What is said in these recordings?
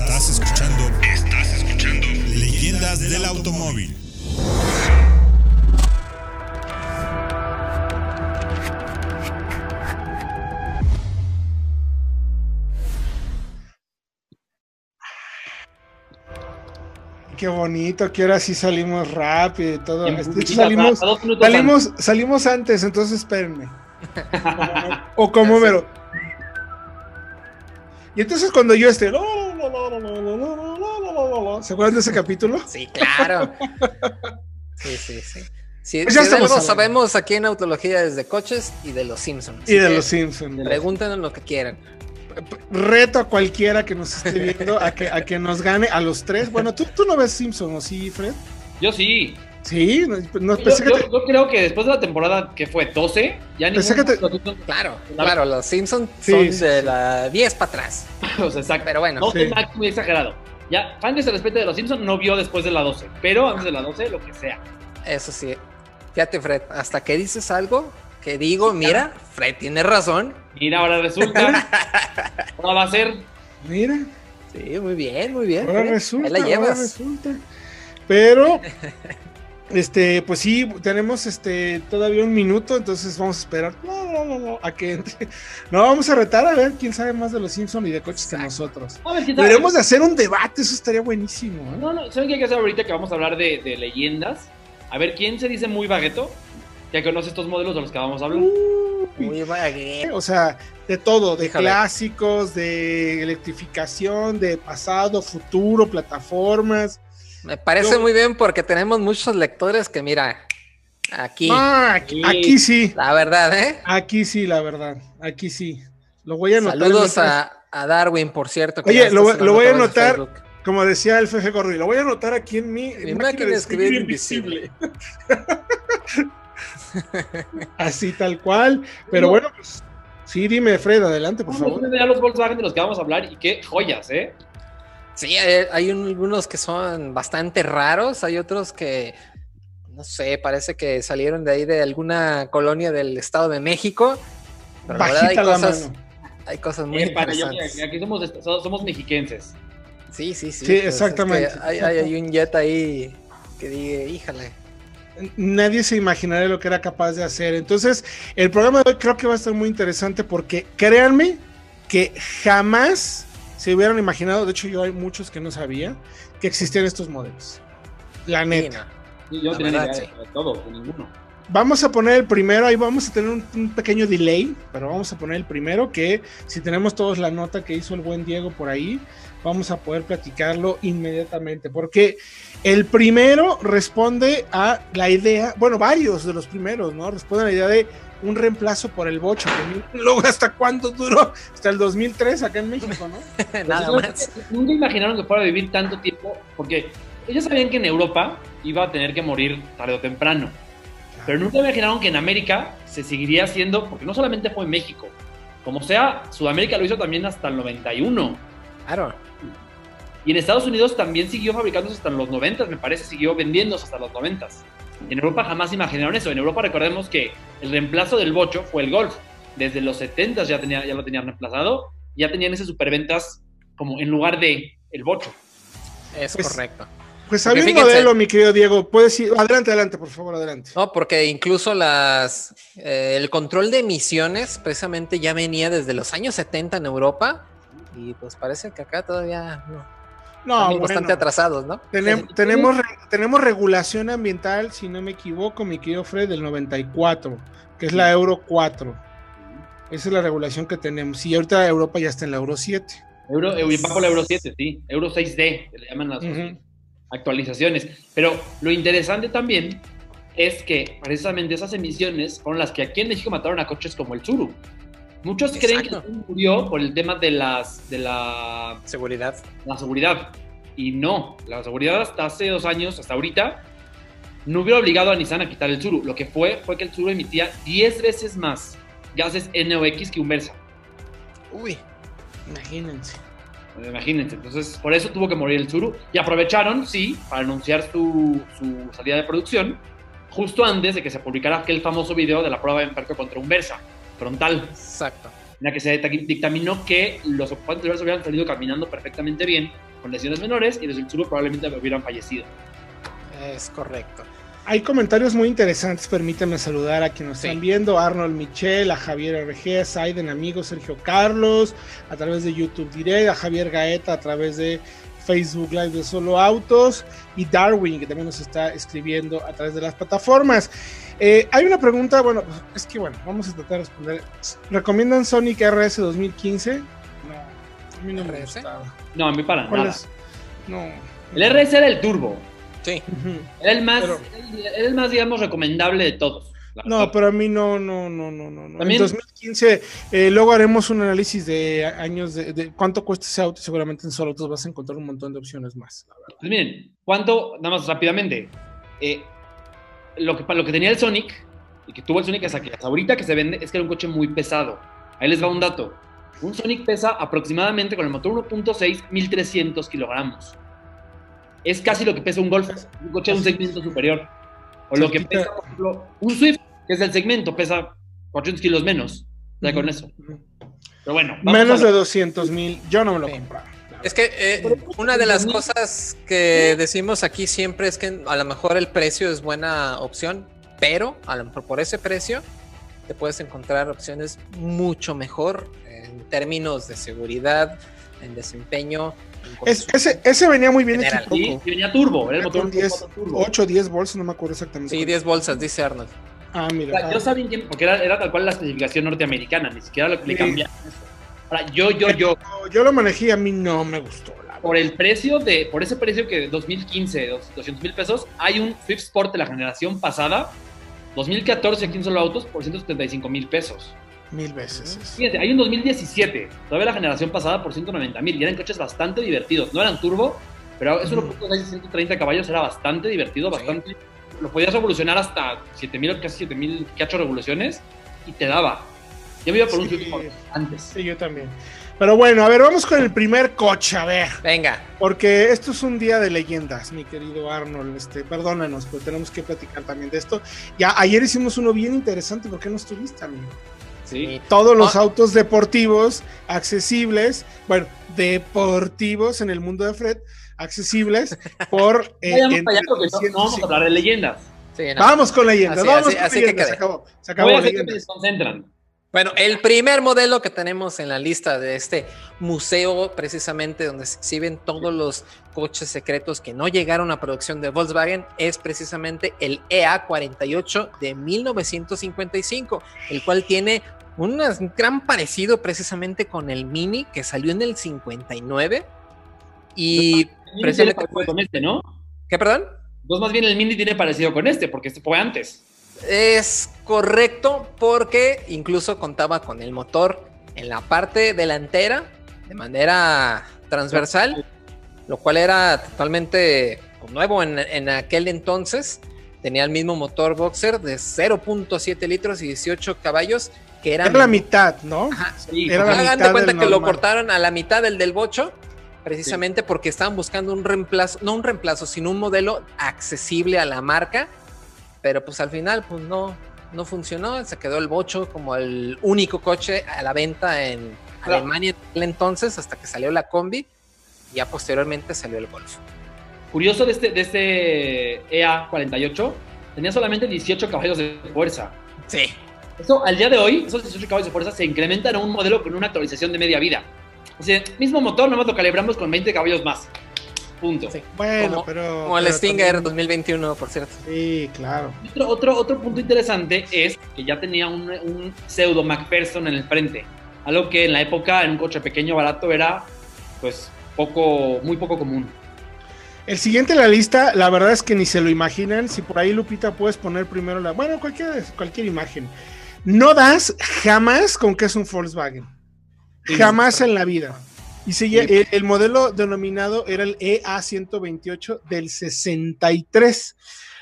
Estás escuchando. Estás escuchando. Leyendas del automóvil. Qué bonito, que ahora sí salimos rápido y todo. Este, salimos, salimos, salimos antes, entonces espérenme. o como mero. Y entonces cuando yo esté. ¿Se acuerdan de ese capítulo? Sí, claro. Sí, sí, sí. Si, Pues ya si algo sabemos aquí en Autología es de coches y de los Simpsons. Y de los Simpsons. Pregúntenos lo que quieran. Reto a cualquiera que nos esté viendo a que, a que nos gane a los tres. Bueno, ¿tú, tú no ves Simpson, ¿o sí, Fred? Yo sí. Sí, no, no, Yo, pensé que yo- te- yo creo que después de la temporada que fue 12, ya ni Pensé que te- Claro, claro, los Simpsons Sí, son sí, de sí. la 10 para atrás. o sea, exacto. Pero bueno. 12 Sí. máximo muy exagerado. Ya, fan que se respete de los Simpsons no vio después de la 12, pero antes de la 12, lo que sea. Eso sí. Fíjate, Fred, hasta que dices algo que digo, mira, Fred tiene razón. Mira, ahora resulta. ahora va a ser. Mira, Sí, muy bien, muy bien. ahora Fred. resulta, Ahí la ahora llevas. resulta. Pero, este, pues sí, tenemos este todavía un minuto, entonces vamos a esperar no, no, no, no, a que entre. No, vamos a retar a ver quién sabe más de los Simpsons y de coches que nosotros. A de hacer un debate, eso estaría buenísimo. ¿eh? No, no, ¿saben qué hay que hacer ahorita que vamos a hablar de, de leyendas? A ver, ¿quién se dice muy bagueto? Ya conoce estos modelos de los que vamos a hablar. Uy, Muy baguette. o sea, de todo, de clásicos, de electrificación, de pasado, futuro, plataformas. Me parece Yo- muy bien porque tenemos muchos lectores que, mira, aquí, Ah, aquí, Sí. aquí sí, la verdad, ¿eh? aquí sí, la verdad, aquí sí. Lo voy a anotar. Saludos en- a, a Darwin, por cierto. que Oye, lo voy- sonando lo voy a en anotar. Como decía el FG Gorri, lo voy a anotar aquí en mi, Mi máquina de escribir invisible. Así tal cual. Pero bueno, pues sí, dime, Fred, adelante, por Vamos a favor. ya los Volkswagen de los que vamos a hablar y qué joyas, ¿eh? Sí, hay, hay un- algunos que son bastante raros, hay otros que, no sé, parece que salieron de ahí de alguna colonia del Estado de México. Pero la verdad hay Bajita la cosas, mano. hay cosas muy Eh, yo, interesantes. aquí somos, somos, mexiquenses. Sí, sí, sí. Sí, pues, es exactamente. que hay, hay- hay un jet ahí que diga, híjale. Nadie se imaginaría lo que era capaz de hacer. Entonces, el programa de hoy creo que va a estar muy interesante porque créanme que jamás se hubieran imaginado, de hecho yo hay muchos que no sabía, que existían estos modelos. La Sí, neta. Y yo La tenía ni verdad, idea de todo, de ninguno. Vamos a poner el primero, ahí vamos a tener un, un pequeño delay, pero vamos a poner el primero que si tenemos todos la nota que hizo el buen Diego por ahí, vamos a poder platicarlo inmediatamente, porque el primero responde a la idea, bueno, varios de los primeros, ¿no? Responden a la idea de un reemplazo por el bocho, que luego hasta cuándo duró, hasta el 2003 acá en México, ¿no? Nada más. Nunca imaginaron que fuera a vivir tanto tiempo, porque ellos sabían que en Europa iba a tener que morir tarde o temprano. Pero nunca imaginaron que en América se seguiría haciendo, porque no solamente fue en México, como sea, Sudamérica lo hizo también hasta el 91. Claro. Y en Estados Unidos también siguió fabricándose hasta los 90, me parece, siguió vendiéndose hasta los 90. En Europa jamás imaginaron eso. En Europa recordemos que el reemplazo del bocho fue el Golf. Desde los 70 ya, tenía, ya lo tenían reemplazado. Ya tenían ese superventas como en lugar de el bocho. Es Pues- correcto. Pues había un modelo, mi querido Diego, puedes ir, adelante, adelante, por favor, adelante. No, porque incluso las eh, el control de emisiones precisamente ya venía desde los años 70 en Europa y pues parece que acá todavía no, No, bueno. bastante atrasados, ¿no? Tenem- tenemos, re- tenemos regulación ambiental, si no me equivoco, mi querido Fred, del 94, que es la Euro 4. Esa es la regulación que tenemos. Y ahorita Europa ya está en la Euro 7. Euro, eh, va por la Euro 7, sí. Euro 6D, que le llaman las Ujú. actualizaciones. Pero lo interesante también es que precisamente esas emisiones fueron las que aquí en México mataron a coches como el Tsuru. Muchos creen que murió por el tema de las de la, Seguridad. la seguridad. Y no, la seguridad hasta hace dos años, hasta ahorita, no hubiera obligado a Nissan a quitar el Tsuru. Lo que fue fue que el Tsuru emitía 10 veces más gases NOx que un Versa. Uy, Imagínense. Imagínense, entonces por eso tuvo que morir el Tsuru. Y aprovecharon, sí, para anunciar su, su salida de producción, justo antes de que se publicara aquel famoso video de la prueba de impacto contra un Versa, frontal. exacto. en la que se dictaminó que los ocupantes del Versa hubieran salido caminando perfectamente bien, con lesiones menores, y los del Tsuru probablemente hubieran fallecido. Es correcto. Hay comentarios muy interesantes, permítanme saludar a quienes nos Sí. están viendo, Arnold Michel, a Javier RG, a Saiden, amigo Sergio Carlos, a través de YouTube Direct, a Javier Gaeta a través de Facebook Live de Solo Autos y Darwin, que también nos está escribiendo a través de las plataformas. Eh, hay una pregunta, bueno, es que bueno, vamos a tratar de responder. ¿Recomiendan Sonic RS 2015? No, a mí no me gustaba. No, a mí para ¿Cuál nada. es? No. El RS era el turbo. Sí. Era el más, Pero- era el más, digamos, recomendable de todos. No, pero a mí no, no, no, no, no. no. En También- 2015, eh, luego haremos un análisis de años de, de cuánto cuesta ese auto. y Seguramente en solo autos vas a encontrar un montón de opciones más. la verdad. Pues miren, ¿cuánto, nada más rápidamente, eh, lo, que, lo que tenía el Sonic, y que tuvo el Sonic hasta, que, hasta ahorita que se vende, es que era un coche muy pesado. Ahí les va un dato. Un Sonic pesa aproximadamente con el motor 1.6, 1300 kilogramos. Es casi lo que pesa un Golf, un coche de un segmento superior. O lo que pesa, por ejemplo, un Swift, que es del segmento, pesa 400 kilos menos. Ya con eso. Pero bueno, vamos Menos a de 200 mil. Yo no me lo compraba. Es que eh, una de las cosas que decimos aquí siempre es que a lo mejor el precio es buena opción, pero a lo mejor por ese precio te puedes encontrar opciones mucho mejor en términos de seguridad, en desempeño. Es- ese, ese venía muy bien hecho. Sí, venía turbo, era el motor Con 10, 1.4 turbo. 8, 10 volts, no me acuerdo exactamente. Sí, 10 bolsas, dice Arnold. Ah, O mira. sea, ah, yo sabía que, porque era, era tal cual la especificación norteamericana, ni siquiera lo que le Sí. cambiaron eso. Ahora, yo, yo, yo, yo lo manejé y a mí no me gustó. la por el precio de, por ese precio que 2015, dos- 200 mil pesos, hay un Swift Sport de la generación pasada, 2014 aquí en solo autos, por 175 mil pesos. Mil veces. es. Fíjense, hay un 2017, todavía la generación pasada por 190 mil, y eran coches bastante divertidos. No eran turbo, pero es Ujú. 1.6 de 130 caballos, era bastante divertido, Sí. bastante. Lo podías revolucionar hasta 7000, casi 7000 cacho revoluciones, y te daba. Yo me iba por un Sí. Sport antes. Sí, yo también. Pero bueno, a ver, vamos con el primer coche, a ver. Venga, Porque esto es un día de leyendas, mi querido Arnold. Este, perdónanos, pero tenemos que platicar también de esto. Ya ayer hicimos uno bien interesante, ¿por qué no estuviste, amigo? Sí. Todos los Ah. autos deportivos accesibles, bueno, deportivos en el mundo de Fred, accesibles por... eh, Vayamos entre porque no, 300 no vamos a hablar de leyendas. sí, no. Vamos con leyendas, Así- vamos así- con así que leyendas, quede. se acabó, se Voy acabó a hacer que me leyendas. desconcentran. Bueno, el primer modelo que tenemos en la lista de este museo, precisamente donde se exhiben todos los coches secretos que no llegaron a producción de Volkswagen, es precisamente el EA48 de 1955, el cual tiene un gran parecido precisamente con el Mini que salió en el 59. Y, Mini Precisamente con este, ¿no? ¿qué perdón? Pues más bien el Mini tiene parecido con este, porque este fue antes. Es correcto porque incluso contaba con el motor en la parte delantera de manera transversal, lo cual era totalmente pues, nuevo en, en aquel entonces. Tenía el mismo motor boxer de 0.7 litros y 18 caballos, que era... Era la mitad, ¿no? Ajá, Sí, Era la Hagan de mitad cuenta que lo cortaron a la mitad del del bocho, precisamente porque estaban buscando un reemplazo, no un reemplazo, sino un modelo accesible a la marca, pero pues al final pues no, no funcionó, se quedó el bocho como el único coche a la venta en Claro. Alemania en aquel entonces, hasta que salió la combi, y ya posteriormente salió el Golf. Curioso de este, de este EA48, tenía solamente 18 caballos de fuerza. Sí. Eso, al día de hoy, esos 18 caballos de fuerza se incrementan a un modelo con una actualización de media vida. O sea, mismo motor, nomás lo calibramos con 20 caballos más. Punto. Sí. Bueno, Como- pero... Como el pero Stinger también- 2021, por cierto. Sí, claro. Otro, otro, otro punto interesante es que ya tenía un, un pseudo McPherson en el frente. Algo que en la época, en un coche pequeño, barato, era pues poco, muy poco común. El siguiente en la lista, la verdad es que ni se lo imaginan. Si por ahí, Lupita, puedes poner primero la. Bueno, cualquier, cualquier imagen. No das jamás con que es un Volkswagen. Sí, jamás sí. en la vida. Y Sí. el, el modelo denominado era el EA128 del 63.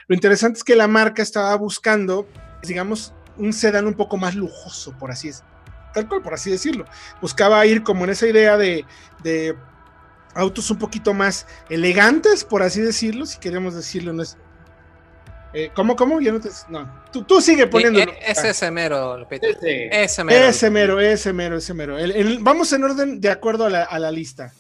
Lo interesante es que la marca estaba buscando, digamos, un sedán un poco más lujoso, por así es, tal cual, por así decirlo. Buscaba ir como en esa idea de, de autos un poquito más elegantes, por así decirlo, si queremos decirlo, no es Eh, ¿Cómo, cómo? Ya no te. No. Tú, tú sigue poniéndolo. Sí, e- es ese mero, Lupita. Ese. Ese mero. Ese mero, ese mero, ese mero. El- el- vamos en orden de acuerdo a la, a la lista.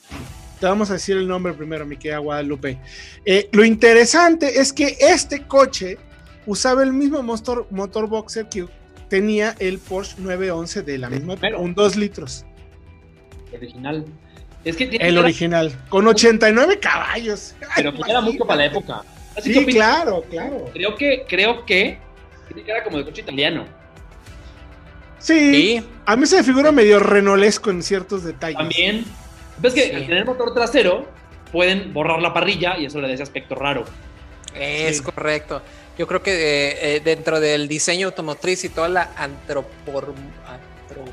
Te vamos a decir el nombre primero, mi querida Guadalupe. Eh, lo interesante es que este coche usaba el mismo motor, motor boxer que tenía el Porsche 911 de la misma época, Pero- un 2 litros. original. Es que tiene El original, con 89 caballos. pero Ay, que era mucho para la época. Así Sí, que claro, claro. Creo que, creo que tiene cara como de coche italiano. Sí, Sí, a mí se me figura medio renolesco en ciertos detalles. También. Ves que Sí. al tener motor trasero, pueden borrar la parrilla y eso le da ese aspecto raro. es Sí. correcto. Yo creo que eh, eh, dentro del diseño automotriz y toda la antropor... antro-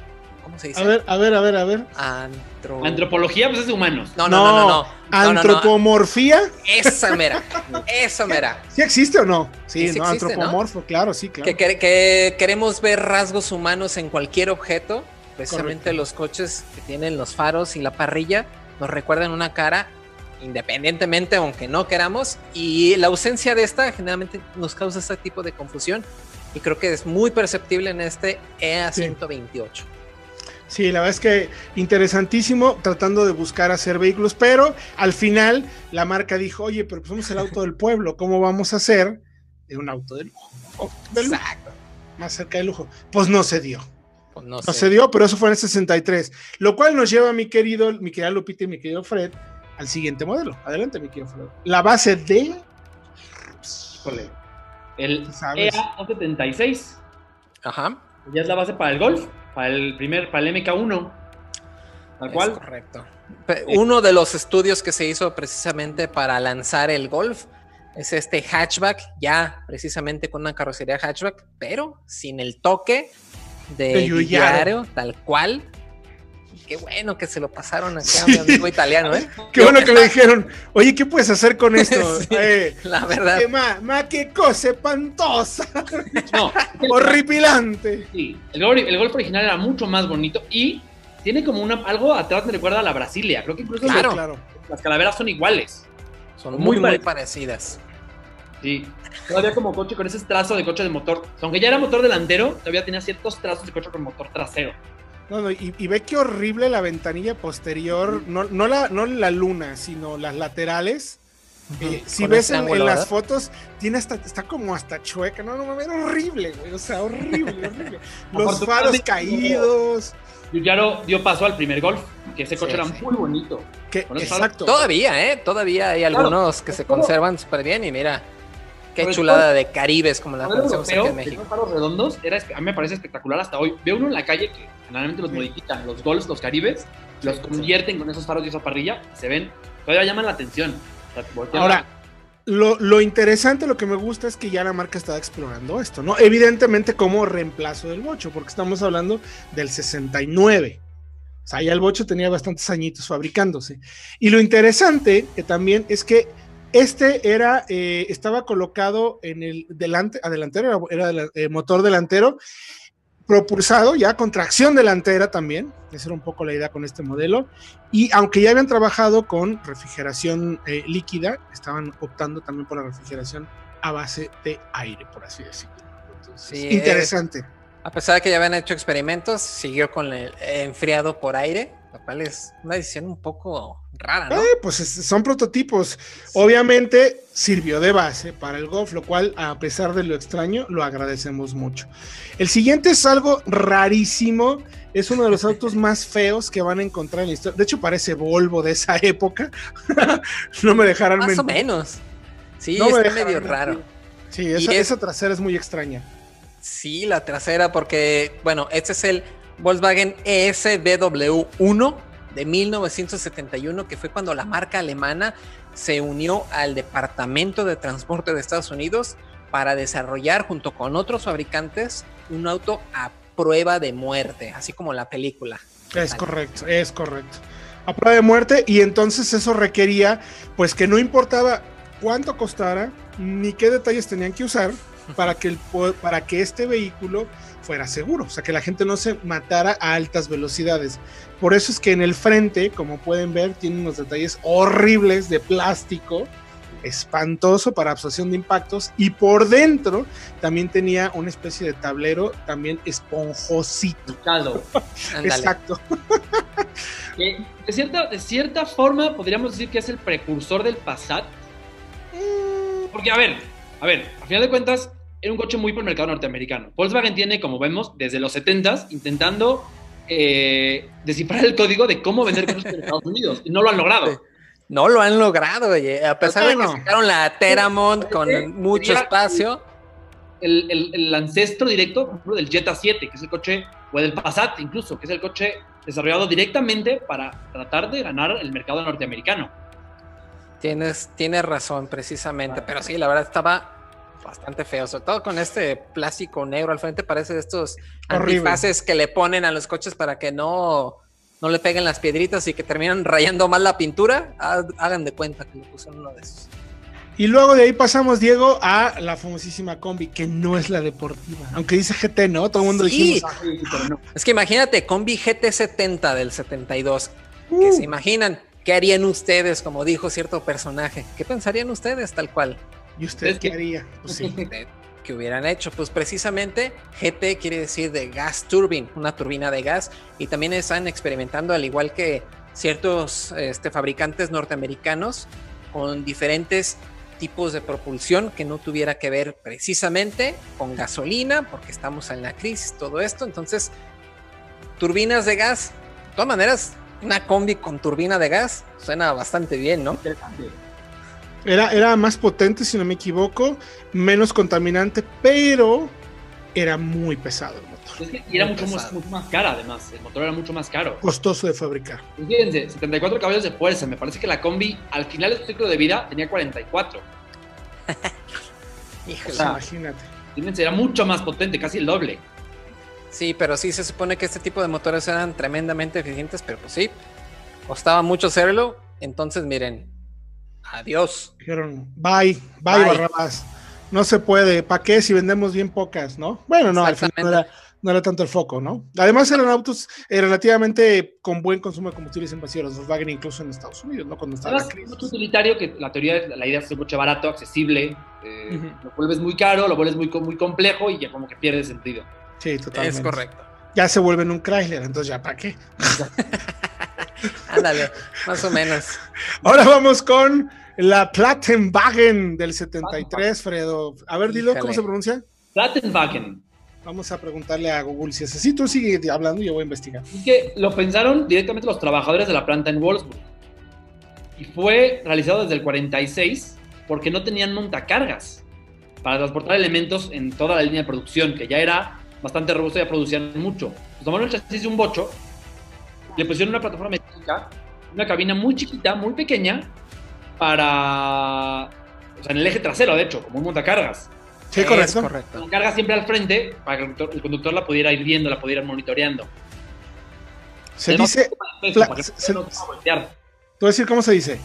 ¿Cómo se dice? A ver, a ver, a ver, a ver. Antro... Antropología, pues es de humanos. No, no, no, no. no. No, no, no. Antropomorfía, Esa mera. Esa mera. ¿sí existe o no? Sí, Sí, sí no, existe, ¿no? antropomorfo, claro, sí, claro. Que, que- que queremos ver rasgos humanos en cualquier objeto. Precisamente Correcto. los coches que tienen los faros y la parrilla nos recuerdan una cara independientemente, aunque no queramos. Y la ausencia de esta generalmente nos causa este tipo de confusión. Y creo que es muy perceptible en este EA 128. Sí, la verdad es que interesantísimo tratando de buscar hacer vehículos, pero al final la marca dijo, oye, pero pues somos el auto del pueblo, ¿cómo vamos a hacer de un auto de lujo? O de lujo, Exacto. más cerca de lujo. Pues no se dio. Pues no No sé. se dio, pero eso fue en el 63. Lo cual nos lleva, mi querido, mi querida Lupita y mi querido Fred, al siguiente modelo. Adelante, mi querido Fred. La base de... Híjole. El Sí sabes. EA-76 Ajá. ya es la base para el Golf, para el primer, para el MK1. Tal Es cual. correcto. Uno de los estudios que se hizo precisamente para lanzar el Golf es este hatchback, ya precisamente con una carrocería hatchback, pero sin el toque de. Giugiaro, tal cual. Qué bueno que se lo pasaron acá a mi amigo italiano, ¿eh? Qué bueno que le dijeron, oye, ¿qué puedes hacer con esto? Sí. Eh, La verdad. ma, ma, qué cosa espantosa, No, horripilante. sí, el golf, el golf original era mucho más bonito y tiene como una, algo atrás me recuerda a la Brasilia. Creo que incluso Claro. los- claro. las calaveras son iguales. Son Muy muy, muy parecidas. parecidas. Sí. Todavía como coche con ese trazo de coche de motor. Aunque ya era motor delantero, todavía tenía ciertos trazos de coche con motor trasero. No, no, y, y ve qué horrible la ventanilla posterior, no, no, la, no la luna, sino las laterales. Eh, si ves ese en, las fotos, tiene hasta, está como hasta chueca. No, no, mames, era horrible, güey. O sea, horrible, horrible. Los faros caídos. Giugiaro dio paso al primer golf, que ese coche Sí, era sí. muy bonito. Que, exacto. Todavía, ¿eh? Todavía hay Claro. algunos que se Todo- conservan súper bien y mira, qué chulada de Caribes como la conocemos aquí en México. faros redondos, era, a mí me parece espectacular hasta hoy. Veo uno en la calle que generalmente los Sí. modifican, los golfs, los caribes, los Sí, convierten con esos faros y esa parrilla, se ven, todavía llaman la atención. O sea, voltean Ahora, lo, lo interesante, lo que me gusta es que ya la marca está explorando esto, ¿no? Evidentemente como reemplazo del bocho, porque estamos hablando del 69. O sea, ya el bocho tenía bastantes añitos fabricándose. Y lo interesante que también es que este era, eh, estaba colocado en el delante, adelantero, era, era el motor delantero, propulsado ya con tracción delantera también. Esa era un poco la idea con este modelo. Y aunque ya habían trabajado con refrigeración eh, líquida, estaban optando también por la refrigeración a base de aire, por así decirlo. Entonces, Sí, interesante. A pesar de que ya habían hecho experimentos, siguió con el enfriado por aire, lo cual es una decisión un poco rara, ¿no? Eh, pues es- son prototipos. Obviamente sirvió de base para el Golf, lo cual, a pesar de lo extraño, lo agradecemos mucho. El siguiente es algo rarísimo. Es uno de los autos más feos que van a encontrar en la historia. De hecho, parece Volvo de esa época. no me dejarán Más o menos. Sí, No está medio mentir. raro. Sí, esa, es- esa trasera es muy extraña. Sí, la trasera, porque, bueno, este es el Volkswagen E ESBW1 de 1971, que fue cuando la marca alemana se unió al Departamento de Transporte de Estados Unidos para desarrollar junto con otros fabricantes un auto a prueba de muerte, así como la película. Es correcto, es correcto. A prueba de muerte y entonces eso requería pues que no importaba cuánto costara ni qué detalles tenían que usar para que, el, para que este vehículo fuera seguro, o sea, que la gente no se matara a altas velocidades. Por eso es que en el frente, como pueden ver, tiene unos detalles horribles de plástico espantoso para absorción de impactos y por dentro también tenía una especie de tablero también esponjosito. Caldo. Exacto. De, cierta, de cierta forma podríamos decir que es el precursor del Passat. Porque, a ver, a ver, a final de cuentas, era un coche muy por el mercado norteamericano. Volkswagen tiene, como vemos, desde los 70s intentando eh, descifrar el código de cómo vender coches en Estados Unidos. Y no lo han logrado. No lo han logrado, oye. A pesar de que sacaron la Teramont con mucho espacio. El, el- el ancestro directo, por ejemplo, del Jetta 7, que es el coche, o del Passat incluso, que es el coche desarrollado directamente para tratar de ganar el mercado norteamericano. Tienes, tienes razón, precisamente. Pero sí, la verdad estaba bastante feo. Sobre todo con este plástico negro al frente. Parece de estos Horrible. antifaces que le ponen a los coches para que no, no le peguen las piedritas y que terminan rayando mal la pintura. Ha- Hagan de cuenta que le pusieron uno de esos. Y luego de ahí pasamos, Diego, a la famosísima combi, que no es la deportiva. Aunque dice GT, ¿no? Todo el mundo Sí. dijimos. "Ah, Pero no. Es que imagínate, combi GT70 del 72. Que Uh. se imaginan. ¿Qué harían ustedes, como dijo cierto personaje? ¿Qué pensarían ustedes tal cual? ¿Y usted Es qué que- haría? Pues sí. que hubieran hecho. Pues precisamente GT quiere decir de gas turbine, una turbina de gas, y también están experimentando, al igual que ciertos este, fabricantes norteamericanos, con diferentes tipos de propulsión que no tuviera que ver precisamente con gasolina, porque estamos en la crisis, todo esto. Entonces, turbinas de gas, de todas maneras, una combi con turbina de gas suena bastante bien, ¿no? Interesante. Era, era más potente, si no me equivoco, menos contaminante, pero era muy pesado el motor. Es que y era mucho más, pesado. mucho más cara, además. El motor era mucho más caro. Costoso de fabricar. Fíjense, 74 caballos de fuerza. Me parece que la combi, al final de su ciclo de vida, tenía 44. Híjole. O sea, Imagínate. Fíjense, era mucho más potente, casi el doble. Sí, pero sí se supone que este tipo de motores eran tremendamente eficientes, pero pues sí, costaba mucho hacerlo. Entonces, miren, adiós. Dijeron, bye, bye, Bye. Barrabás. No se puede. ¿Para qué si vendemos bien pocas, no? Bueno, no, al final no era, no era tanto el foco, ¿no? Además eran autos eh, relativamente con buen consumo de combustibles en vacío, los Volkswagen incluso en Estados Unidos, ¿no? Cuando estaba la Además, crisis. mucho utilitario que la teoría, la idea es un coche barato, accesible. eh. Lo vuelves muy caro, lo vuelves muy, muy complejo y ya como que pierde sentido. Sí, totalmente. Es correcto. Ya se vuelven un Chrysler, entonces ya, ¿para qué? Ándale, más o menos. Ahora vamos con la Plattenwagen del 73, Fredo. A ver, dilo, ¿cómo se pronuncia? Plattenwagen. Vamos a preguntarle a Google si es así. Tú sigue hablando y yo voy a investigar. Es que lo pensaron directamente los trabajadores de la planta en Wolfsburg. Y fue realizado desde el 46 porque no tenían montacargas para transportar elementos en toda la línea de producción, que ya era bastante robusta y ya producían mucho. Pues tomaron el chasis de un bocho, le pusieron una plataforma metálica, una cabina muy chiquita, muy pequeña, para. O sea, en el eje trasero, de hecho, como un montacargas. Sí, Es correcto. correcto. Con carga siempre al frente para que el conductor, el conductor la pudiera ir viendo, la pudiera ir monitoreando. Se dice, peso, se- no te voy a decir cómo se dice.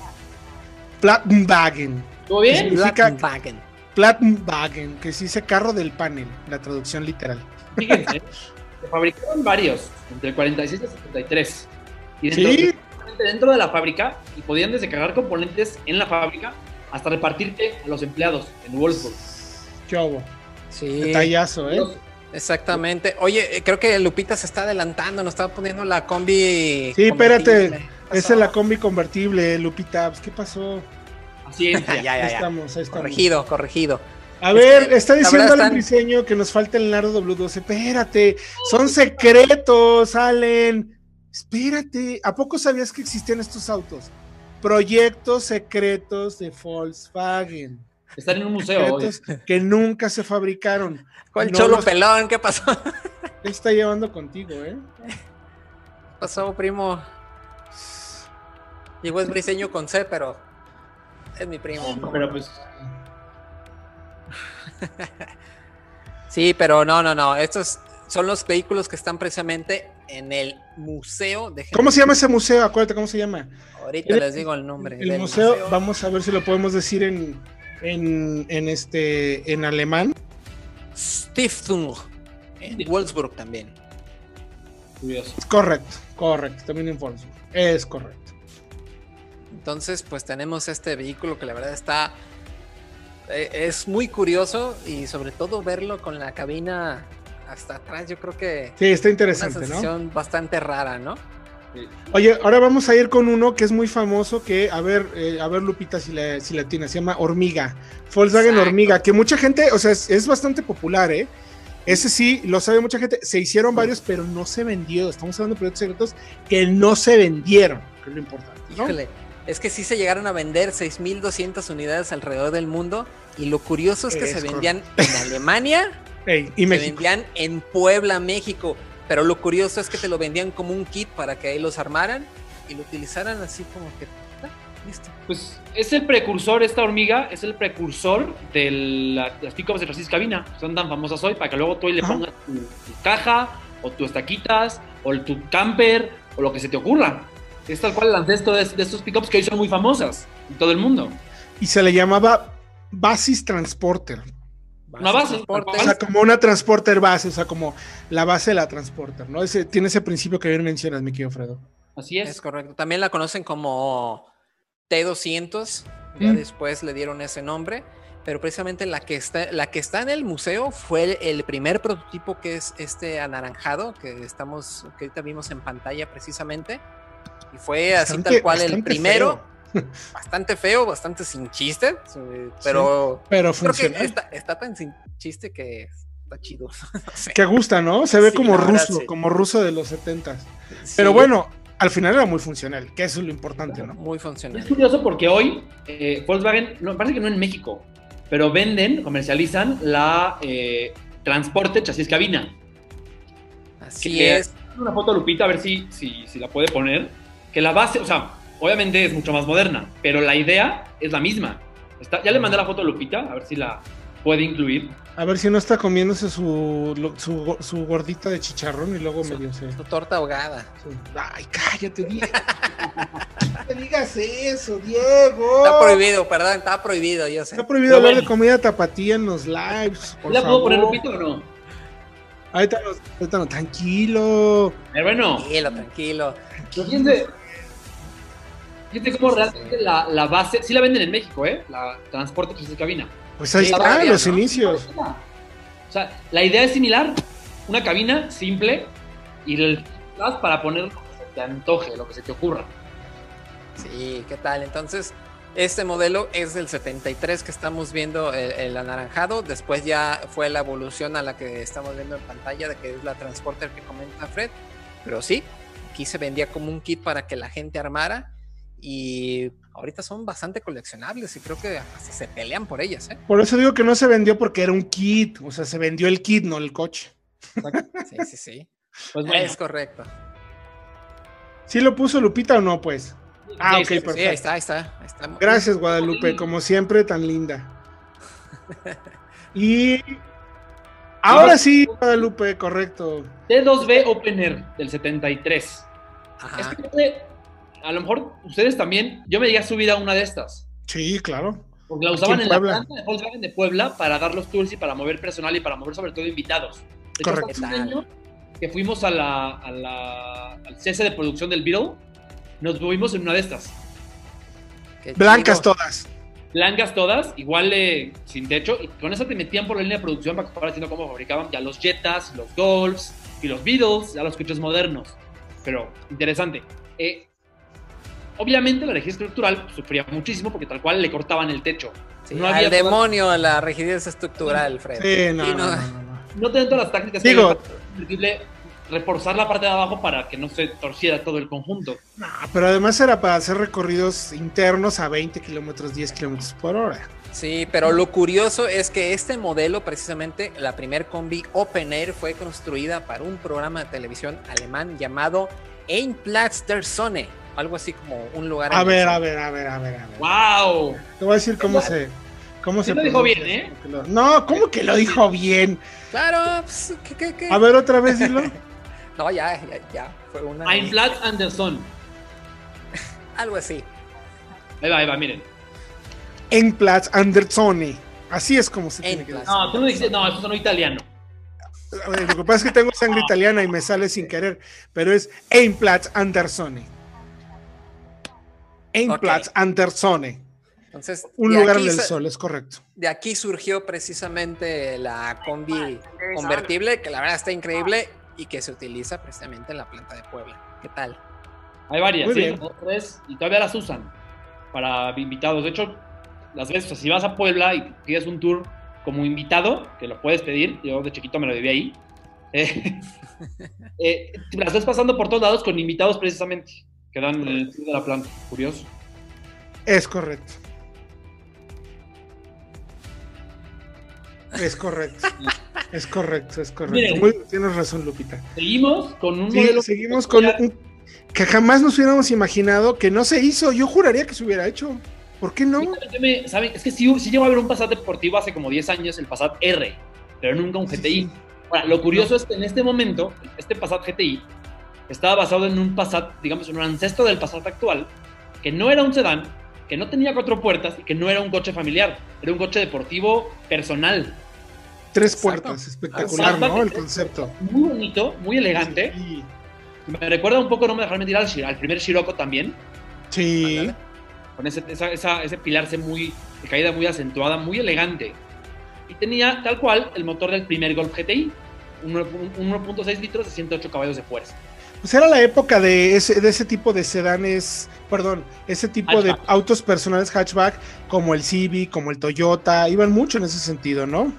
Plattenwagen. ¿Todo bien? Plattenwagen. Plattenwagen, que se dice carro del panel, la traducción literal. Fíjense, se fabricaron varios entre el 46 y el 73. Y dentro, Sí, dentro de la fábrica, y podían descargar componentes en la fábrica hasta repartirte a los empleados en Wolfsburg. hubo. Sí, Detallazo, ¿eh? exactamente. Oye, eh, creo que Lupita se está adelantando, nos estaba poniendo la combi. Sí, espérate. convertible. ¿Qué Esa es la combi convertible, Lupita. pues, ¿Qué pasó? Así es. ya, ya, Ahí ya. estamos, ahí estamos. Corregido, corregido. A Es ver, que, está diciendo Alan están- Briseño que nos falta el Nardo W12. Espérate, son secretos, Allen. Espérate, ¿a poco sabías que existían estos autos? Proyectos secretos de Volkswagen. Están en un museo hoy. Que nunca se fabricaron. ¿Cuál No cholo los- pelón? ¿Qué pasó? ¿Qué está llevando contigo, eh? ¿Qué pasó, primo? Digo, es briseño con C, pero es mi primo. Pero pues, Sí, pero no, no, no. Estos son los vehículos que están precisamente en el museo de ¿Cómo se llama ese museo? Acuérdate cómo se llama. Ahorita les digo el nombre. El del museo, vamos a ver si lo podemos decir en, en, en este en alemán. Stiftung. En Wolfsburg también. curioso. Correcto, correcto, también en Wolfsburg. Es correcto. Entonces, pues tenemos este vehículo que la verdad está es muy curioso y sobre todo verlo con la cabina hasta atrás, yo creo que Sí, está es una interesante, ¿no? sensación bastante rara, ¿no? Oye, ahora vamos a ir con uno que es muy famoso, que, a ver, eh, a ver Lupita si la, si la tiene, se llama Hormiga, Volkswagen Exacto. Hormiga, que mucha gente, o sea, es, es bastante popular, ¿eh? Ese sí, lo sabe mucha gente, se hicieron varios, pero no se vendió, estamos hablando de proyectos secretos que no se vendieron, que es lo importante, ¿no? Híjole, es que sí se llegaron a vender 6.200 unidades alrededor del mundo y lo curioso es que Es se correcto. vendían en Alemania, y se México. vendían en Puebla, México, pero lo curioso es que te lo vendían como un kit para que ahí los armaran y lo utilizaran así como que... ah, listo. Pues es el precursor, esta hormiga es el precursor de la- las pickups de Francis Cabina. Son tan famosas hoy para que luego tú ahí le pongas tu, tu caja, o tu estaquitas, o tu camper, o lo que se te ocurra. Es tal cual el ancestro de, de estos pickups que hoy son muy famosas en todo el mundo. Y se le llamaba Basis Transporter, Una base, o sea, como una Transporter base, o sea, como la base de la Transporter, ¿no? Ese, tiene ese principio que bien mencionas, mi querido Fredo. Así es. Es correcto. También la conocen como T200. Ya Mm. después le dieron ese nombre. Pero precisamente la que está, la que está en el museo fue el, el primer prototipo que es este anaranjado que estamos, que ahorita vimos en pantalla precisamente. Y fue así Bastante- tal cual el primero. feo, Bastante feo, bastante sin chiste. sí, Pero pero creo que funciona. está, está tan sin chiste que está chido. No sé. Que gusta, ¿no? Se ve Sí, como verdad, ruso, sí. como ruso de los 70 Sí, Pero bueno, al final era muy funcional, que eso es lo importante, ¿no? Muy Es funcional. curioso porque hoy eh, Volkswagen, no, parece que no en México, pero venden, comercializan la eh, transporte chasis cabina. Así que- es. Una foto Lupita, a ver si, si, si la puede poner. Que la base, o sea, obviamente es mucho más moderna, pero la idea es la misma. Está, ya le mandé la foto a Lupita, a ver si la puede incluir. A ver si no está comiéndose su, lo- su, go- su gordita de chicharrón y luego Su- medio se. Tu torta ahogada. Ay, cállate, Diego. no te digas eso, Diego. Está prohibido, perdón, está prohibido, yo sé. Está prohibido hablar de comida tapatía en los lives. Por ¿La puedo poner. Lupita o no? Ahorita no, tranquilo. Pero bueno, Tranquilo, tranquilo. pero fíjense cómo realmente la, la base, sí la venden en México, ¿eh? La transporte chasis cabina. Pues ahí Sí, está, todavía, los ¿no? inicios. O sea, la idea es similar. Una cabina simple y el para poner lo que se te antoje, lo que se te ocurra. Sí, ¿qué tal? Entonces, este modelo es del 73 que estamos viendo el, el anaranjado. Después ya fue la evolución a la que estamos viendo en pantalla, de que es la Transporter que comenta Fred. Pero sí, aquí se vendía como un kit para que la gente armara. Y ahorita son bastante coleccionables y creo que hasta se pelean por ellas, ¿eh? Por eso digo que no se vendió porque era un kit. O sea, se vendió el kit, no el coche. Sí, sí, sí. Pues bueno, Es correcto. ¿Sí lo puso Lupita o no, pues? Ah, sí, ok, sí, Sí, perfecto. ahí está, ahí está. ahí está. Gracias, Guadalupe, como siempre, tan linda. Y ahora sí, Guadalupe, correcto. T2B Open Air del 73. Ajá. Es que, fue- a lo mejor ustedes también, yo me llegué a subir a una de estas. Sí, claro. Porque la usaban en en, la planta de Volkswagen de Puebla para dar los tours y para mover personal y para mover sobre todo invitados. De hecho, Correcto. hace un año que fuimos a la, a la- al cese de producción del Beetle, nos movimos en una de estas. Qué Blancas todas. Blancas todas, igual eh, sin techo, y con esa te metían por la línea de producción para que fueras haciendo cómo fabricaban ya los Jetas, los Golfs y los Beatles, ya los coches modernos. Pero interesante. Eh, obviamente la rigidez estructural sufría muchísimo porque tal cual le cortaban el techo. Sí, No había al demonio la rigidez estructural, Fred. Sí, no, Y no, no- no, no, no. No te dan todas las tácticas Digo- que reforzar la parte de abajo para que no se torciera todo el conjunto. No, pero además era para hacer recorridos internos a 20 kilómetros, 10 kilómetros por hora. Sí, pero lo curioso es que este modelo, precisamente, la primer combi Open Air, fue construida para un programa de televisión alemán llamado Einplatz der Sonne, algo así como un lugar. A ver, a ver, a ver, a ver, a ver. ¡Wow! Te voy a decir cómo se. ¿Cómo Sí se lo dijo bien, ¿eh? No, ¿cómo que lo dijo bien? Claro, pues, ¿qué, qué, qué? A ver, otra vez dilo. No, ya, ya, ya, fue una. Einplatz Anderson. Algo así. Ahí va, ahí va, miren. En Platz Andersoni. Así es como se tiene que decir. No, tú no dijiste, no, eso sonó italiano. Lo que pasa es que tengo sangre italiana y me sale sin querer, pero es Einplatz Andersoni. Einplatz, Andersone. Entonces, Un lugar en el sol, es correcto. De aquí surgió precisamente la combi convertible, que la verdad está increíble y que se utiliza precisamente en la planta de Puebla. ¿Qué tal? Hay varias, Muy sí, bien. tres, y todavía las usan para invitados. De hecho, las veces, o sea, si vas a Puebla y pides un tour como invitado, que lo puedes pedir, yo de chiquito me lo viví ahí, eh, eh, las ves pasando por todos lados con invitados precisamente, que dan el tour de la planta. Curioso. Es correcto. Es correcto. Es correcto, es correcto. Miren. Muy- tienes razón, Lupita. Seguimos con un Sí, modelo. seguimos con un que jamás nos hubiéramos imaginado que no se hizo. Yo juraría que se hubiera hecho. ¿Por qué no? Me- ¿saben? Es que sí, sí llegó a haber un Passat deportivo hace como 10 años, el Passat R, pero nunca un GTI. sí. Ahora, lo curioso es que en este momento, este Passat GTI estaba basado en un Passat, digamos, en un ancestro del Passat actual, que no era un sedán, que no tenía cuatro puertas y que no era un coche familiar, era un coche deportivo personal. Tres Exacto. puertas, espectacular, Exacto. ¿no? El concepto. Muy bonito, muy elegante. Sí. Me recuerda un poco, no me dejaré mentir, al, al primer Scirocco también, Sí. Con ese, esa- esa- ese pilarse muy, de caída muy acentuada, muy elegante. Y tenía tal cual el motor del primer Golf GTI, un 1.6 litros de 108 caballos de fuerza. Pues era la época de ese, de ese tipo de sedanes, perdón, ese tipo de autos personales hatchback, como el Civic, como el Toyota, iban mucho en ese sentido, ¿no?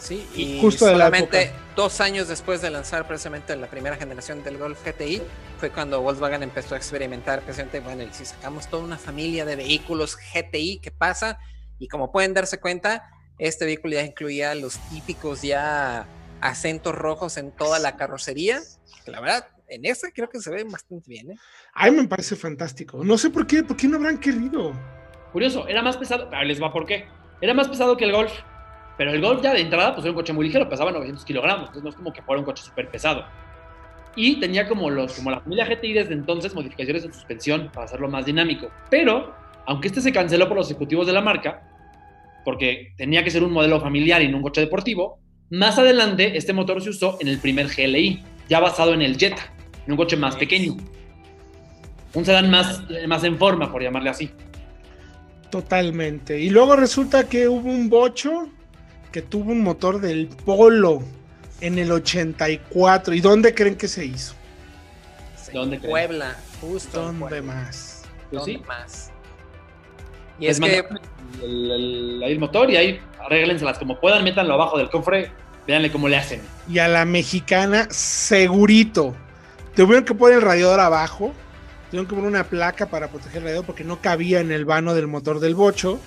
Sí, y Justo de la solamente época. dos años después de lanzar precisamente la primera generación del Golf GTI, fue cuando Volkswagen empezó a experimentar precisamente, bueno, y si sacamos toda una familia de vehículos GTI, ¿qué pasa? Y como pueden darse cuenta, este vehículo ya incluía los típicos ya acentos rojos en toda la carrocería, la verdad, en esta creo que se ve bastante bien, ¿eh? A mí me parece fantástico. No sé por qué, por qué no habrán querido. Curioso, era más pesado, ahí les va por qué. Era más pesado que el Golf, pero el Golf ya de entrada pues era un coche muy ligero, pesaba 900 kilogramos, entonces no es como que fuera un coche súper pesado. Y tenía como, los, como la familia GTI desde entonces modificaciones en suspensión para hacerlo más dinámico. Pero, aunque este se canceló por los ejecutivos de la marca, porque tenía que ser un modelo familiar y no un coche deportivo, más adelante este motor se usó en el primer GLI, ya basado en el Jetta, en un coche más pequeño. Un sedán más, más en forma, por llamarle así. Totalmente. Y luego resulta que hubo un bocho que tuvo un motor del Polo en el 84. ¿Y dónde creen que se hizo? En ¿Dónde creen? Puebla, justo. en ¿Dónde Puebla. más? Pues ¿Dónde sí. más? Y Les es que el, el motor y ahí arréglenselas como puedan, métanlo abajo del cofre, véanle cómo le hacen. Y a la mexicana, segurito. Tuvieron que poner el radiador abajo. Tuvieron que poner una placa para proteger el radiador porque no cabía en el vano del motor del bocho.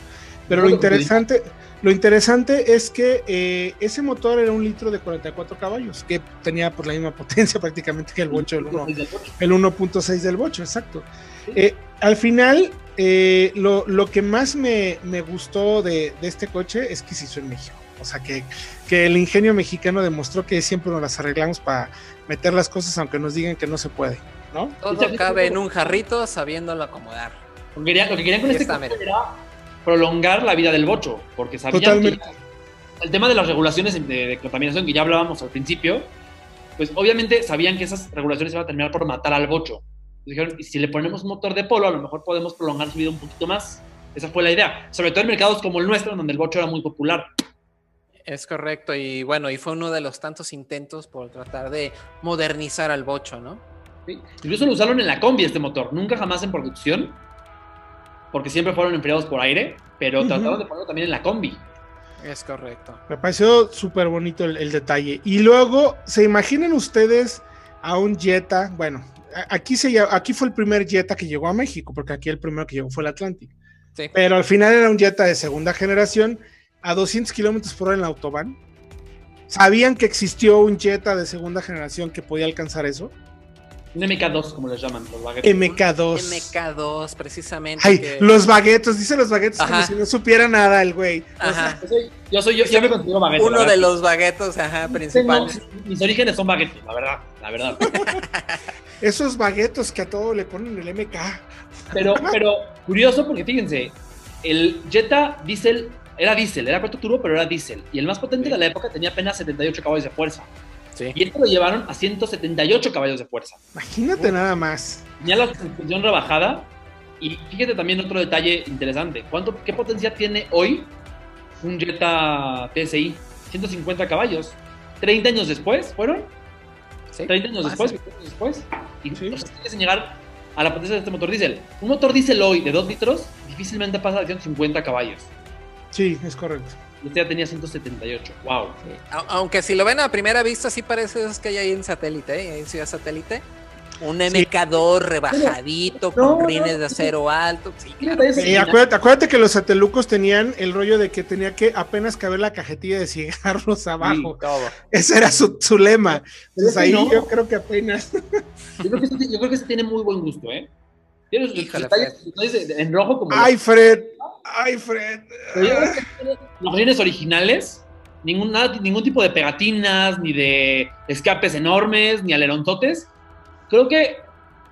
Pero lo interesante, lo interesante es que eh, ese motor era un litro de 44 caballos, que tenía por la misma potencia prácticamente que el bocho del 1. El 1.6 del bocho, exacto. Eh, al final, eh, lo, lo que más me, me gustó de, de este coche es que se hizo en México. O sea, que, que el ingenio mexicano demostró que siempre nos las arreglamos para meter las cosas, aunque nos digan que no se puede, ¿no? todo cabe en un jarrito sabiéndolo acomodar. Lo que querían, lo que querían con este era prolongar la vida del bocho, porque sabían Totalmente. que el tema de las regulaciones de, de contaminación que ya hablábamos al principio, pues obviamente sabían que esas regulaciones iban a terminar por matar al bocho. Dijeron, "Y si le ponemos un motor de polo, a lo mejor podemos prolongar su vida un poquito más. Esa fue la idea. Sobre todo en mercados como el nuestro, donde el bocho era muy popular. Es correcto, y bueno, y fue uno de los tantos intentos por tratar de modernizar al bocho, ¿no? ¿sí? Incluso lo usaron en la combi este motor, nunca jamás en producción, porque siempre fueron enfriados por aire, pero trataron de ponerlo también en la combi. Es correcto. Me pareció súper bonito el, el detalle. Y luego, ¿se imaginan ustedes a un Jetta? Bueno, aquí, se, aquí fue el primer Jetta que llegó a México, porque aquí el primero que llegó fue el Atlantic. Sí. Pero al final era un Jetta de segunda generación a 200 kilómetros por hora en la autobahn. ¿Sabían que existió un Jetta de segunda generación que podía alcanzar eso? Un MK2, como les llaman los baguettes. MK2. MK2, precisamente. Ay, que- los baguetos, dice los baguetos como Ajá. si no supiera nada el güey. O sea, Ajá. Yo soy, yo, soy- yo, me considero baguette. Uno de los baguetos, ajá, Tengo- principales. mis orígenes son baguettes, la verdad, la verdad. esos baguetos que a todo le ponen el MK. Pero, pero curioso porque fíjense, el Jetta Diesel era diésel, era cuatro turbo, pero era diésel. Y el más potente Sí. de la época tenía apenas 78 caballos de fuerza. Sí. Y este lo llevaron a 178 caballos de fuerza. Imagínate nada más. Tenía la suspensión rebajada Y fíjate también otro detalle interesante. ¿Cuánto, ¿Qué potencia tiene hoy un Jetta TSI? 150 caballos. 30 años después, ¿fueron? Sí. 30 años después, sí. 20 años después. Y Sí. o sea, tienes que llegar a la potencia de este motor diésel. Un motor diésel hoy de 2 litros difícilmente pasa de 150 caballos. Sí, es correcto. Este ya tenía 178. ¡Wow! Sí. Aunque si lo ven a primera vista, sí parece esos que hay ahí en satélite, ¿eh? en Ciudad Satélite. Un MK2 rebajadito, No, con no, rines de acero alto. Sí, claro. Y acuérdate, acuérdate que los satelucos tenían el rollo de que tenía que apenas caber la cajetilla de cigarros abajo. Todo. Ese era su, su lema. Entonces es ahí no. yo creo que apenas. Yo creo que este, yo creo que este tiene muy buen gusto, ¿eh? Tiene sus Híjole, detalles detalles de- en rojo como Ay, Fred. Ay, Fred. Tiene los rines originales, ningún, nada- ningún tipo de pegatinas, ni de escapes enormes, ni aleronzotes. Creo que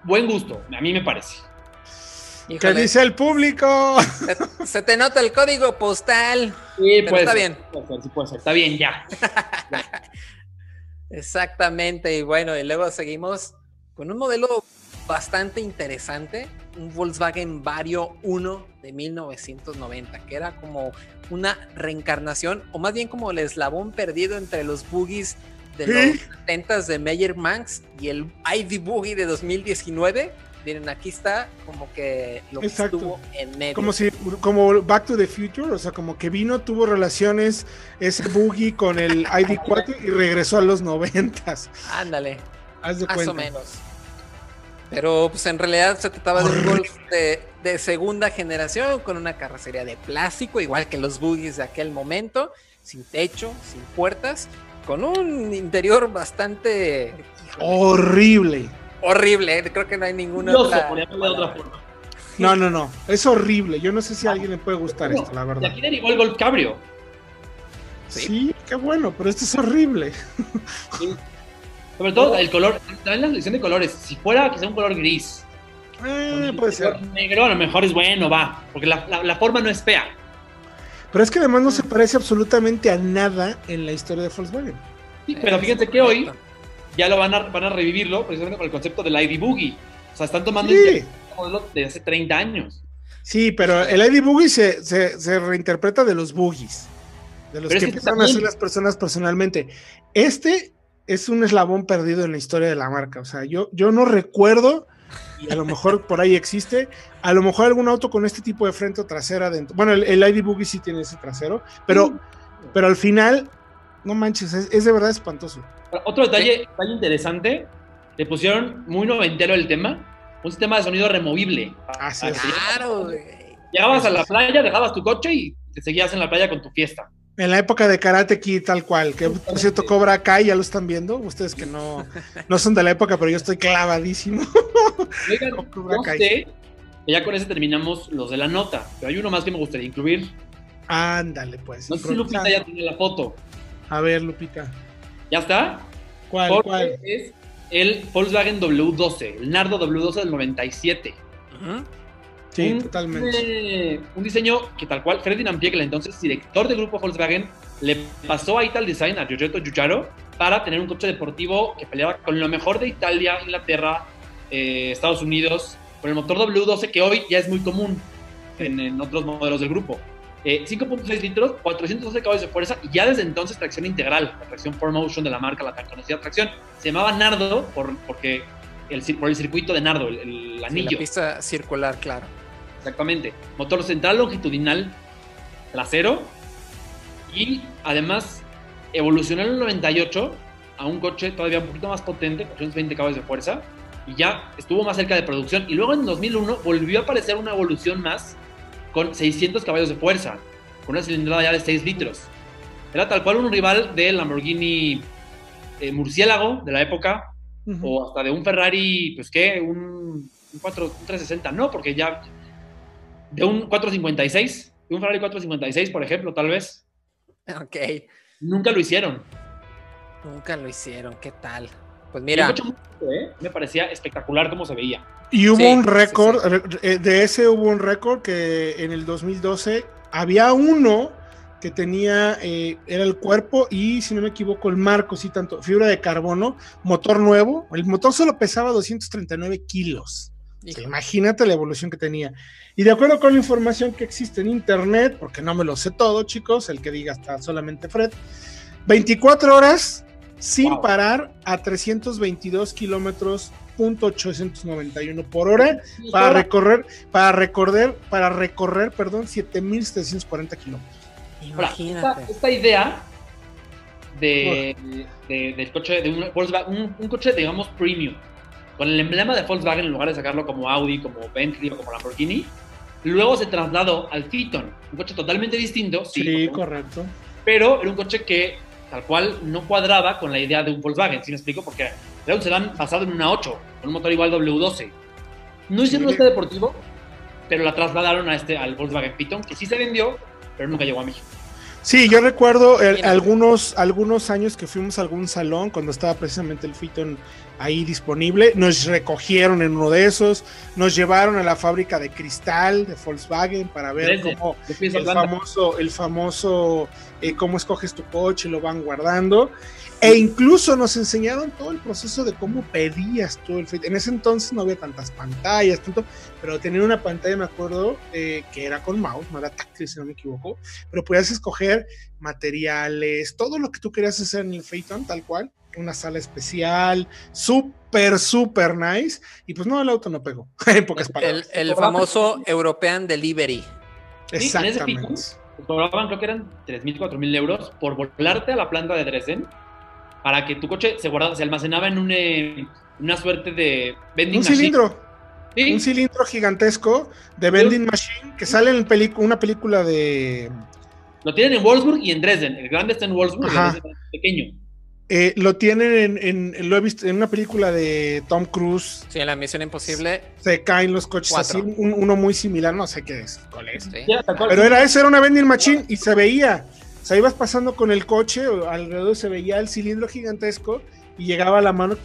buen gusto, a mí me parece. ¿Qué dice el público? se, se te nota el código postal. Sí, Pero está bien. Puede ser, sí puede ser, está bien, ya. Exactamente, y bueno, y luego seguimos con un modelo bastante interesante, un Volkswagen Vario 1 de 1990, que era como una reencarnación, o más bien como el eslabón perdido entre los boogies de los 70 de Meyer Manx y el ID Boogie de 2019. Miren, aquí está como que lo que Exacto. estuvo en medio. Como si, como Back to the Future, o sea, como que vino, tuvo relaciones ese boogie con el ID4 y regresó a los noventas. Ándale. Haz de Más cuenta. o menos. Pero pues en realidad se trataba de un. Golf de, de segunda generación con una carrocería de plástico, igual que los buggies de aquel momento, sin techo, sin puertas, con un interior bastante Horrible. horrible. ¿eh? Creo que no hay ninguna otra de forma. No, no, no. Es horrible. Yo no sé si a alguien le puede gustar esto, la Y verdad. aquí derivó el Golf Cabrio. Sí, qué bueno, pero esto es horrible. Sobre todo el color, también la selección de colores. Si fuera quizá un color gris, Eh, puede ser. color negro, a lo mejor es bueno, va. Porque la, la- la forma no es fea. Pero es que además no se parece absolutamente a nada en la historia de Volkswagen. Sí, pero Es fíjense que hoy ya lo van a, van a revivirlo precisamente con el concepto del ID Boogie. O sea, están tomando Sí. este modelo de hace 30 años. Sí, pero el ID Boogie se, se, se reinterpreta de los boogies, de los Pero es que empiezan a hacer las personas personalmente. Este es un eslabón perdido en la historia de la marca. O sea, yo, yo no recuerdo, y a lo mejor por ahí existe, a lo mejor algún auto con este tipo de frente o trasera dentro. Bueno, el, el ID Boogie sí tiene ese trasero, pero, pero al final, no manches, es, es de verdad espantoso. Otro detalle, detalle interesante, le pusieron muy noventero el tema, un sistema de sonido removible. Así es. Claro, güey. Llegabas a la playa, dejabas tu coche y te seguías en la playa con tu fiesta. En la época de Karate Kid, tal cual, que por cierto Cobra Kai, ya lo están viendo, ustedes que no, no son de la época, pero yo estoy clavadísimo. Oigan, no sé, que ya con ese terminamos los de la nota, pero hay uno más que me gustaría incluir. Ándale, pues. No sé si Lupita ya tiene la foto. A ver, Lupita. ¿Ya está? ¿Cuál, Porque cuál? es el Volkswagen W12, el Nardo W12 del 97. Ujú. Sí, un, totalmente. eh, un diseño que tal cual Freddy Nampier, el entonces director del grupo Volkswagen, le pasó a Ital Design, a Giorgetto Giugiaro, para tener un coche deportivo que peleaba con lo mejor de Italia, Inglaterra, eh, Estados Unidos, con el motor W12 que hoy ya es muy común en, en otros modelos del grupo. Eh, 5.6 litros, 412 caballos de fuerza y ya desde entonces tracción integral, la tracción 4Motion de la marca, la tan conocida tracción. Se llamaba Nardo por, porque el, por el circuito de Nardo, el, el Sí, anillo. la pista circular, claro. Exactamente. Motor central longitudinal trasero. Y además evolucionó en el 98 a un coche todavía un poquito más potente, 420 caballos de fuerza. Y ya estuvo más cerca de producción. Y luego en 2001 volvió a aparecer una evolución más con 600 caballos de fuerza, con una cilindrada ya de 6 litros. Era tal cual un rival del Lamborghini eh, Murciélago de la época, o hasta de un Ferrari, pues qué, un, un 4, un 360, no, porque ya de un 456, de un Ferrari 456, por ejemplo, tal vez, Ok. nunca lo hicieron. Nunca lo hicieron, ¿qué tal? Pues mira, el coche muy bonito, ¿eh? Me parecía espectacular cómo se veía. Y hubo Sí, un sí, récord, eh, de ese hubo un récord que en el 2012 había uno que tenía, eh, era el cuerpo y si no me equivoco el marco, sí, tanto, fibra de carbono, motor nuevo, el motor solo pesaba 239 kilos. Sí, imagínate la evolución que tenía. Y de acuerdo con la información que existe en internet, porque no me lo sé todo, chicos, el que diga está solamente Fred, 24 horas sin Wow. parar a 322 kilómetros punto 891 por hora para recorrer, para recorrer, para recorrer, perdón, 7740 kilómetros. esta, Imagínate. esta idea de, de- del coche, de un, Volkswagen, un, un coche, digamos, premium, con el emblema de Volkswagen en lugar de sacarlo como Audi, como Bentley o como Lamborghini, luego se trasladó al Phaeton, un coche totalmente distinto, sí, Sí, correcto. pero era un coche que tal cual no cuadraba con la idea de un Volkswagen, ¿sí me explico? Porque era un sedán basado en una 8, con un motor igual W12. No hicieron Sí. este deportivo, pero la trasladaron a este, al Volkswagen Python, que sí se vendió, pero nunca llegó a México. Sí, yo recuerdo Mira. algunos, algunos años que fuimos a algún salón cuando estaba precisamente el Phaeton ahí disponible, nos recogieron en uno de esos, nos llevaron a la fábrica de cristal de Volkswagen para ver Desde- cómo el famoso, el famoso eh, cómo escoges tu coche, lo van guardando. E incluso nos enseñaron todo el proceso de cómo pedías tú el. En ese entonces no había tantas pantallas, tanto, pero tenía una pantalla, me acuerdo, eh, que era con mouse, no era táctil, si no me equivoco, pero podías escoger materiales, todo lo que tú querías hacer en el Phaeton, tal cual, una sala especial, súper, súper nice, y pues no, el auto no pegó, en pocas El, palabras. el famoso European Delivery. en ese Exactamente. Cobraban, creo que eran 3.000, 4.000 euros por volarte a la planta de Dresden para que tu coche se guardaba, se almacenaba en un, eh, una suerte de vending Un machine. cilindro, Sí, un cilindro gigantesco de vending machine que sale en una película de Lo tienen en Wolfsburg y en Dresden. El grande está en Wolfsburg y Ajá. el pequeño. Eh, lo tienen en, en- lo he visto en una película de Tom Cruise Sí, en la Misión Imposible. se caen los coches Cuatro. así un- uno muy similar no sé qué es cuál es Sí. Pero era eso era una vending machine y se veía o sea ibas pasando con el coche alrededor se veía el cilindro gigantesco y llegaba la mano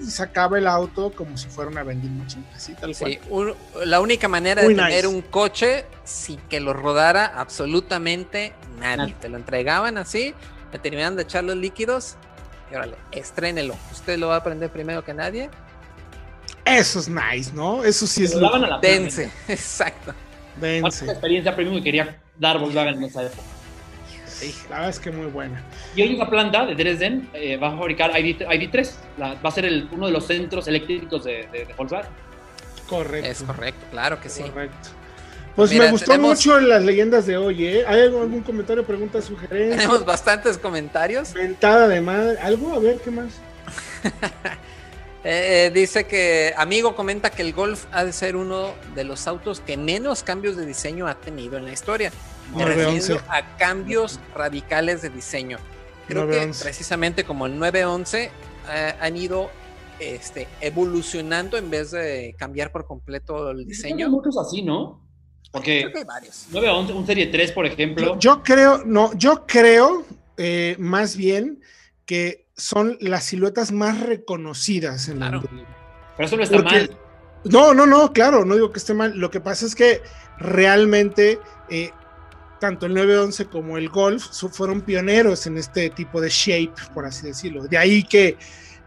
y sacaba el auto como si fuera una vending machine así tal cual Sí, un- la única manera Muy de tener un coche sin que lo rodara absolutamente nadie. Nadie. Te lo entregaban así, te terminaban de echar los líquidos y órale, estrénelo. Usted lo va a aprender primero que nadie. eso es nice no eso sí es Lo lo daban a la planta. Dense, exacto. Dense. experiencia premium que quería dar Volkswagen en esa época. Sí, la verdad es que muy buena Y hoy esa planta de Dresden eh, va a fabricar ID, ID3. La- va a ser el- uno de los centros eléctricos de, de- de Volkswagen. correcto Es correcto, claro que sí. Correcto. Pues Mira, me gustó tenemos- mucho las leyendas de hoy, ¿eh? ¿Hay algún, algún comentario, pregunta, sugerencia? Tenemos bastantes comentarios. Mentada de madre. ¿Algo? A ver, ¿qué más? Eh, dice que amigo comenta que el Golf ha de ser uno de los autos que menos cambios de diseño ha tenido en la historia. Me 911. refiero a cambios radicales de diseño. Creo 911. que precisamente como el 911 eh, han ido este, evolucionando en vez de cambiar por completo el Hay diseño. muchos así, ¿no? Porque Creo que hay varios. 911, un Serie 3, por ejemplo. Yo, yo creo, no, yo creo eh, más bien que son las siluetas más reconocidas en Claro. la pero eso no está Porque- mal. No, no, no, claro, no digo que esté mal. Lo que pasa es que realmente eh, tanto el 911 como el Golf fueron pioneros en este tipo de shape, por así decirlo. De ahí que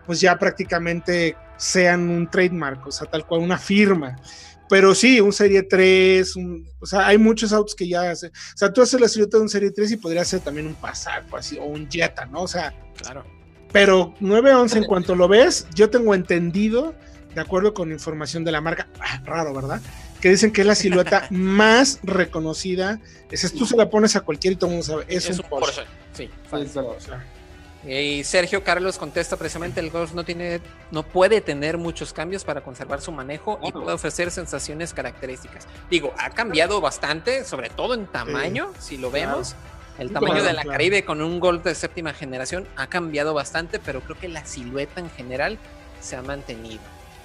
pues ya prácticamente sean un trademark, o sea, tal cual una firma. Pero sí, un Serie 3, un- o sea, hay muchos autos que ya hace, o sea, tú haces la silueta de un Serie 3 y podría ser también un Passat o así, o un Jetta, ¿no? O sea, Claro. pero 911 en cuanto lo ves, yo tengo entendido, de acuerdo con información de la marca, ah, raro, ¿verdad? Que dicen que es la silueta más reconocida. Esa tú se la pones a cualquier y todo el mundo sabe, es, un, Porsche. Sí. Sí, Y Sergio Carlos contesta precisamente el Golf no tiene, no puede tener muchos cambios para conservar su manejo y Claro. puede ofrecer sensaciones características. Digo, ha cambiado bastante, sobre todo en tamaño, si lo vemos. El Sí, tamaño claro, de la claro. Caribe con un Golf de séptima generación ha cambiado bastante, pero creo que la silueta en general se ha mantenido.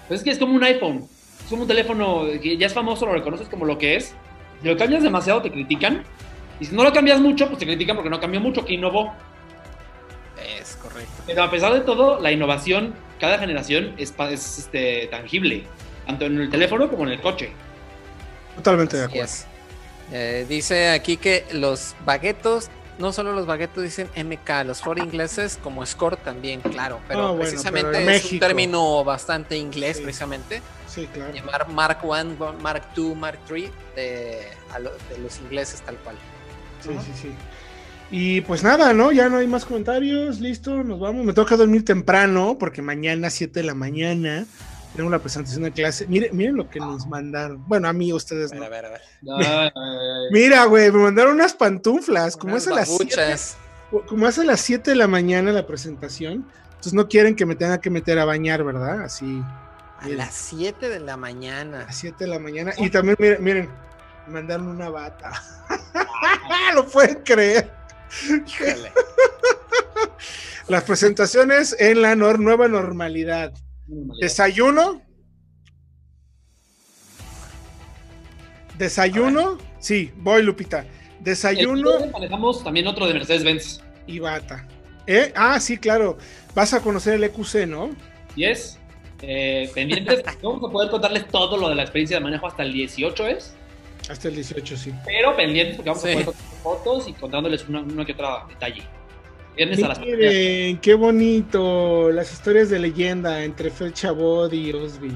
Pues es que es como un iPhone. Es como un teléfono que ya es famoso, lo reconoces como lo que es. Si lo cambias demasiado, te critican. Y si no lo cambias mucho, pues te critican porque no cambió mucho, que innovó. Es correcto. Pero a pesar de todo, la innovación, cada generación es, es, este, tangible. Tanto en el teléfono como en el coche. totalmente de acuerdo. es. Eh, dice aquí que los baguetos no solo los baguetos dicen MK, los Ford ingleses como Score también, claro, pero Ah, bueno, precisamente pero es un término bastante inglés, Sí. precisamente. Sí, claro. Llamar Mark I, Mark II, Mark III de, de los ingleses tal cual. Sí, sí, sí. Y pues nada, ¿no? Ya no hay más comentarios, listo, nos vamos. Me toca dormir temprano porque mañana, 7 de la mañana, tenemos la presentación de clase. Miren, miren lo que nos mandaron. Bueno, a mí, ustedes A no. ver, a ver, a ver. Mira, güey, me mandaron unas pantuflas. Como Unas es a las 7 babuchas. como es a las 7 de la mañana la presentación, entonces no quieren que me tenga que meter a bañar, ¿verdad? Así, A las 7 de la mañana. a las 7 de la mañana. Y también, miren, miren, me mandaron una bata. Lo pueden creer. Híjole. Las presentaciones en la nor- nueva normalidad. Desayuno. Desayuno. Sí, voy, Lupita. Desayuno manejamos también otro de Mercedes-Benz. y bata. ¿Eh? Ah, sí, claro. Vas a conocer el EQC, ¿no? Y es eh, pendientes. Vamos a poder contarles todo lo de la experiencia de manejo hasta el 18, ¿es? Hasta el 18, sí. Pero pendientes porque vamos Sí. a contar fotos y contándoles una que otra detalle. Viernes a las Miren, qué bonito. Las historias de leyenda entre Fer Chabot y Osby.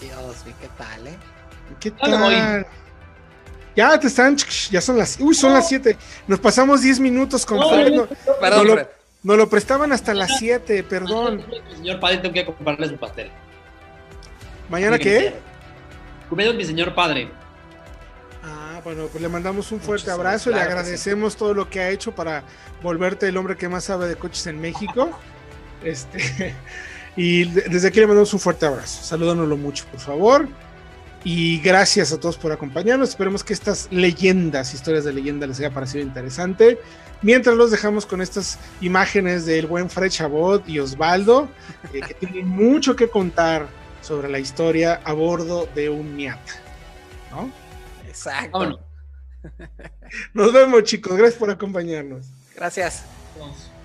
Dios, vi qué tal, ¿eh? ¿Qué tal? Ya te están, ya son las, uy, son las 7. Nos pasamos 10 minutos con No, Fred. no, No, Perdón, no lo- Fred. nos lo prestaban hasta las 7, perdón. Mi señor padre, tengo que comprarle su pastel. ¿Mañana qué? Cumpleaños mi señor padre. Bueno, pues le mandamos un fuerte Muchísimas, abrazo y le claro agradecemos todo lo que ha hecho para volverte el hombre que más sabe de coches en México. Este, y de- desde aquí le mandamos un fuerte abrazo. Salúdanoslo mucho, por favor. Y gracias a todos por acompañarnos. Esperemos que estas leyendas, historias de leyenda, les haya parecido interesante. Mientras los dejamos con estas imágenes del buen Fred Chabot y Osvaldo, eh, que tienen mucho que contar sobre la historia a bordo de un Miata. ¿no? Exacto. Vámonos. Nos vemos, chicos. Gracias por acompañarnos. Gracias. Vamos.